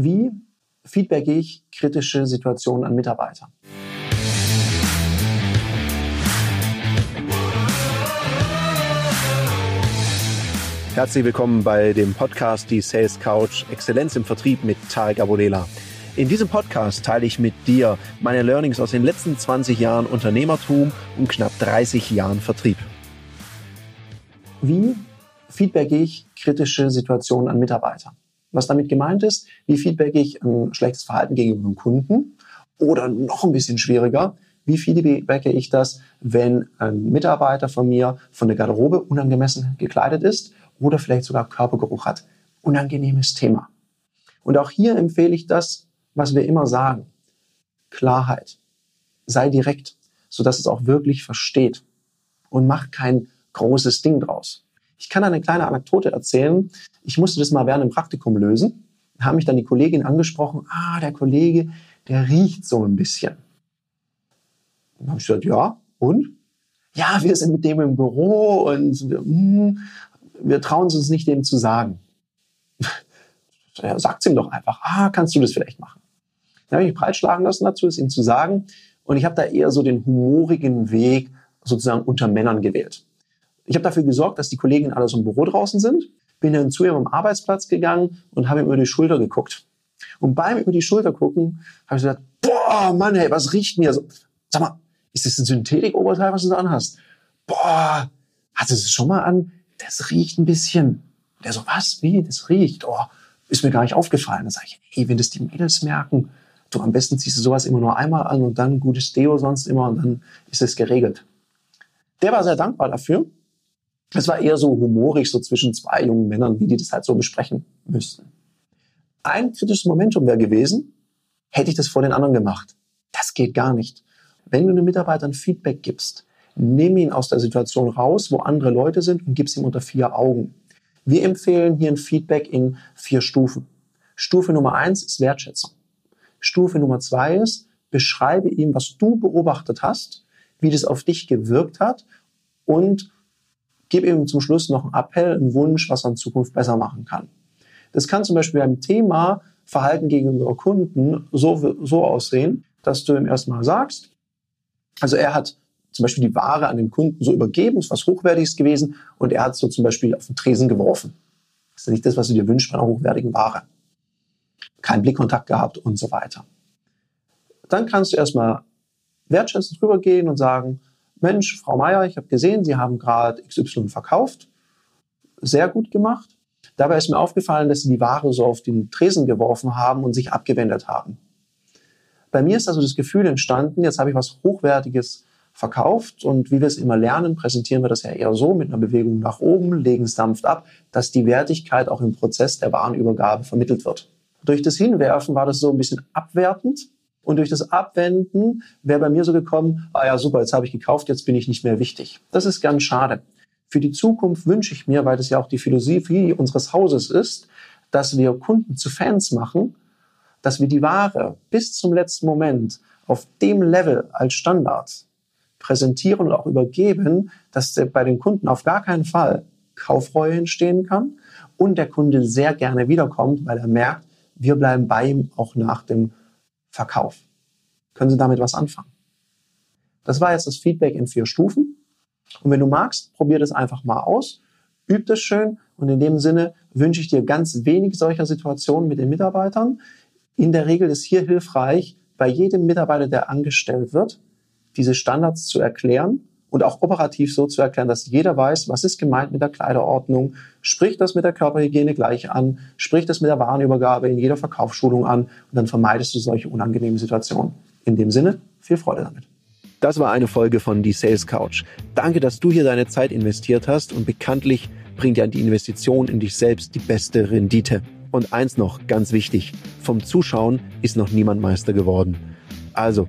Wie feedbacke ich kritische Situationen an Mitarbeiter? Herzlich willkommen bei dem Podcast Die Sales Couch Exzellenz im Vertrieb mit Tarek Abodela. In diesem Podcast teile ich mit dir meine Learnings aus den letzten 20 Jahren Unternehmertum und knapp 30 Jahren Vertrieb. Wie feedbacke ich kritische Situationen an Mitarbeiter? Was damit gemeint ist, wie feedbacke ich ein schlechtes Verhalten gegenüber einem Kunden? Oder noch ein bisschen schwieriger, wie feedbacke ich das, wenn ein Mitarbeiter von mir von der Garderobe unangemessen gekleidet ist oder vielleicht sogar Körpergeruch hat? Unangenehmes Thema. Und auch hier empfehle ich das, was wir immer sagen. Klarheit. Sei direkt, sodass es auch wirklich versteht. Und mach kein großes Ding draus. Ich kann eine kleine Anekdote erzählen. Ich musste das mal während dem Praktikum lösen. Da haben mich dann die Kollegin angesprochen, ah, der Kollege, der riecht so ein bisschen. Dann habe ich gesagt, ja, und? Ja, wir sind mit dem im Büro und wir, hm, wir trauen es uns nicht, dem zu sagen. Sagt ihm doch einfach, ah, kannst du das vielleicht machen? Dann habe ich mich breitschlagen lassen dazu, es ihm zu sagen. Und ich habe da eher so den humorigen Weg sozusagen unter Männern gewählt. Ich habe dafür gesorgt, dass die Kolleginnen alle so im Büro draußen sind, bin dann zu ihrem Arbeitsplatz gegangen und habe ihm über die Schulter geguckt. Und beim über die Schulter gucken habe ich gesagt, boah, Mann, hey, was riecht mir? So, sag mal, ist das ein Synthetik-Oberteil, was du da anhast? Boah, hattest du es schon mal an? Das riecht ein bisschen. Der so, was? Wie? Das riecht? Oh, ist mir gar nicht aufgefallen. Dann sage ich, hey, wenn das die Mädels merken, du am besten ziehst du sowas immer nur einmal an und dann gutes Deo sonst immer und dann ist es geregelt. Der war sehr dankbar dafür es war eher so humorig, so zwischen zwei jungen Männern, wie die das halt so besprechen müssten. Ein kritisches Momentum wäre gewesen, hätte ich das vor den anderen gemacht. Das geht gar nicht. Wenn du einem Mitarbeiter ein Feedback gibst, nimm ihn aus der Situation raus, wo andere Leute sind und gib ihm unter vier Augen. Wir empfehlen hier ein Feedback in vier Stufen. Stufe Nummer eins ist Wertschätzung. Stufe Nummer zwei ist, beschreibe ihm, was du beobachtet hast, wie das auf dich gewirkt hat und gib ihm zum Schluss noch einen Appell, einen Wunsch, was er in Zukunft besser machen kann. Das kann zum Beispiel beim Thema Verhalten gegenüber Kunden so, so aussehen, dass du ihm erstmal sagst, also er hat zum Beispiel die Ware an den Kunden so übergeben, ist was Hochwertiges gewesen und er hat so zum Beispiel auf den Tresen geworfen. Das ist nicht das, was du dir wünschst bei einer hochwertigen Ware. Kein Blickkontakt gehabt und so weiter. Dann kannst du erstmal wertschätzend rübergehen und sagen, Mensch, Frau Meier, ich habe gesehen, Sie haben gerade XY verkauft. Sehr gut gemacht. Dabei ist mir aufgefallen, dass Sie die Ware so auf den Tresen geworfen haben und sich abgewendet haben. Bei mir ist also das Gefühl entstanden, jetzt habe ich was Hochwertiges verkauft und wie wir es immer lernen, präsentieren wir das ja eher so mit einer Bewegung nach oben, legen es sanft ab, dass die Wertigkeit auch im Prozess der Warenübergabe vermittelt wird. Durch das Hinwerfen war das so ein bisschen abwertend und durch das Abwenden wäre bei mir so gekommen, ah ja, super, jetzt habe ich gekauft, jetzt bin ich nicht mehr wichtig. Das ist ganz schade. Für die Zukunft wünsche ich mir, weil das ja auch die Philosophie unseres Hauses ist, dass wir Kunden zu Fans machen, dass wir die Ware bis zum letzten Moment auf dem Level als Standard präsentieren und auch übergeben, dass bei den Kunden auf gar keinen Fall Kaufreue entstehen kann und der Kunde sehr gerne wiederkommt, weil er merkt, wir bleiben bei ihm auch nach dem Verkauf. Können Sie damit was anfangen? Das war jetzt das Feedback in vier Stufen. Und wenn du magst, probier das einfach mal aus, üb das schön und in dem Sinne wünsche ich dir ganz wenig solcher Situationen mit den Mitarbeitern. In der Regel ist hier hilfreich, bei jedem Mitarbeiter, der angestellt wird, diese Standards zu erklären und auch operativ so zu erklären, dass jeder weiß, was ist gemeint mit der Kleiderordnung, spricht das mit der Körperhygiene gleich an, spricht das mit der Warenübergabe in jeder Verkaufsschulung an und dann vermeidest du solche unangenehmen Situationen. In dem Sinne, viel Freude damit. Das war eine Folge von Die Sales Couch. Danke, dass du hier deine Zeit investiert hast und bekanntlich bringt ja die Investition in dich selbst die beste Rendite. Und eins noch, ganz wichtig, vom Zuschauen ist noch niemand Meister geworden. Also,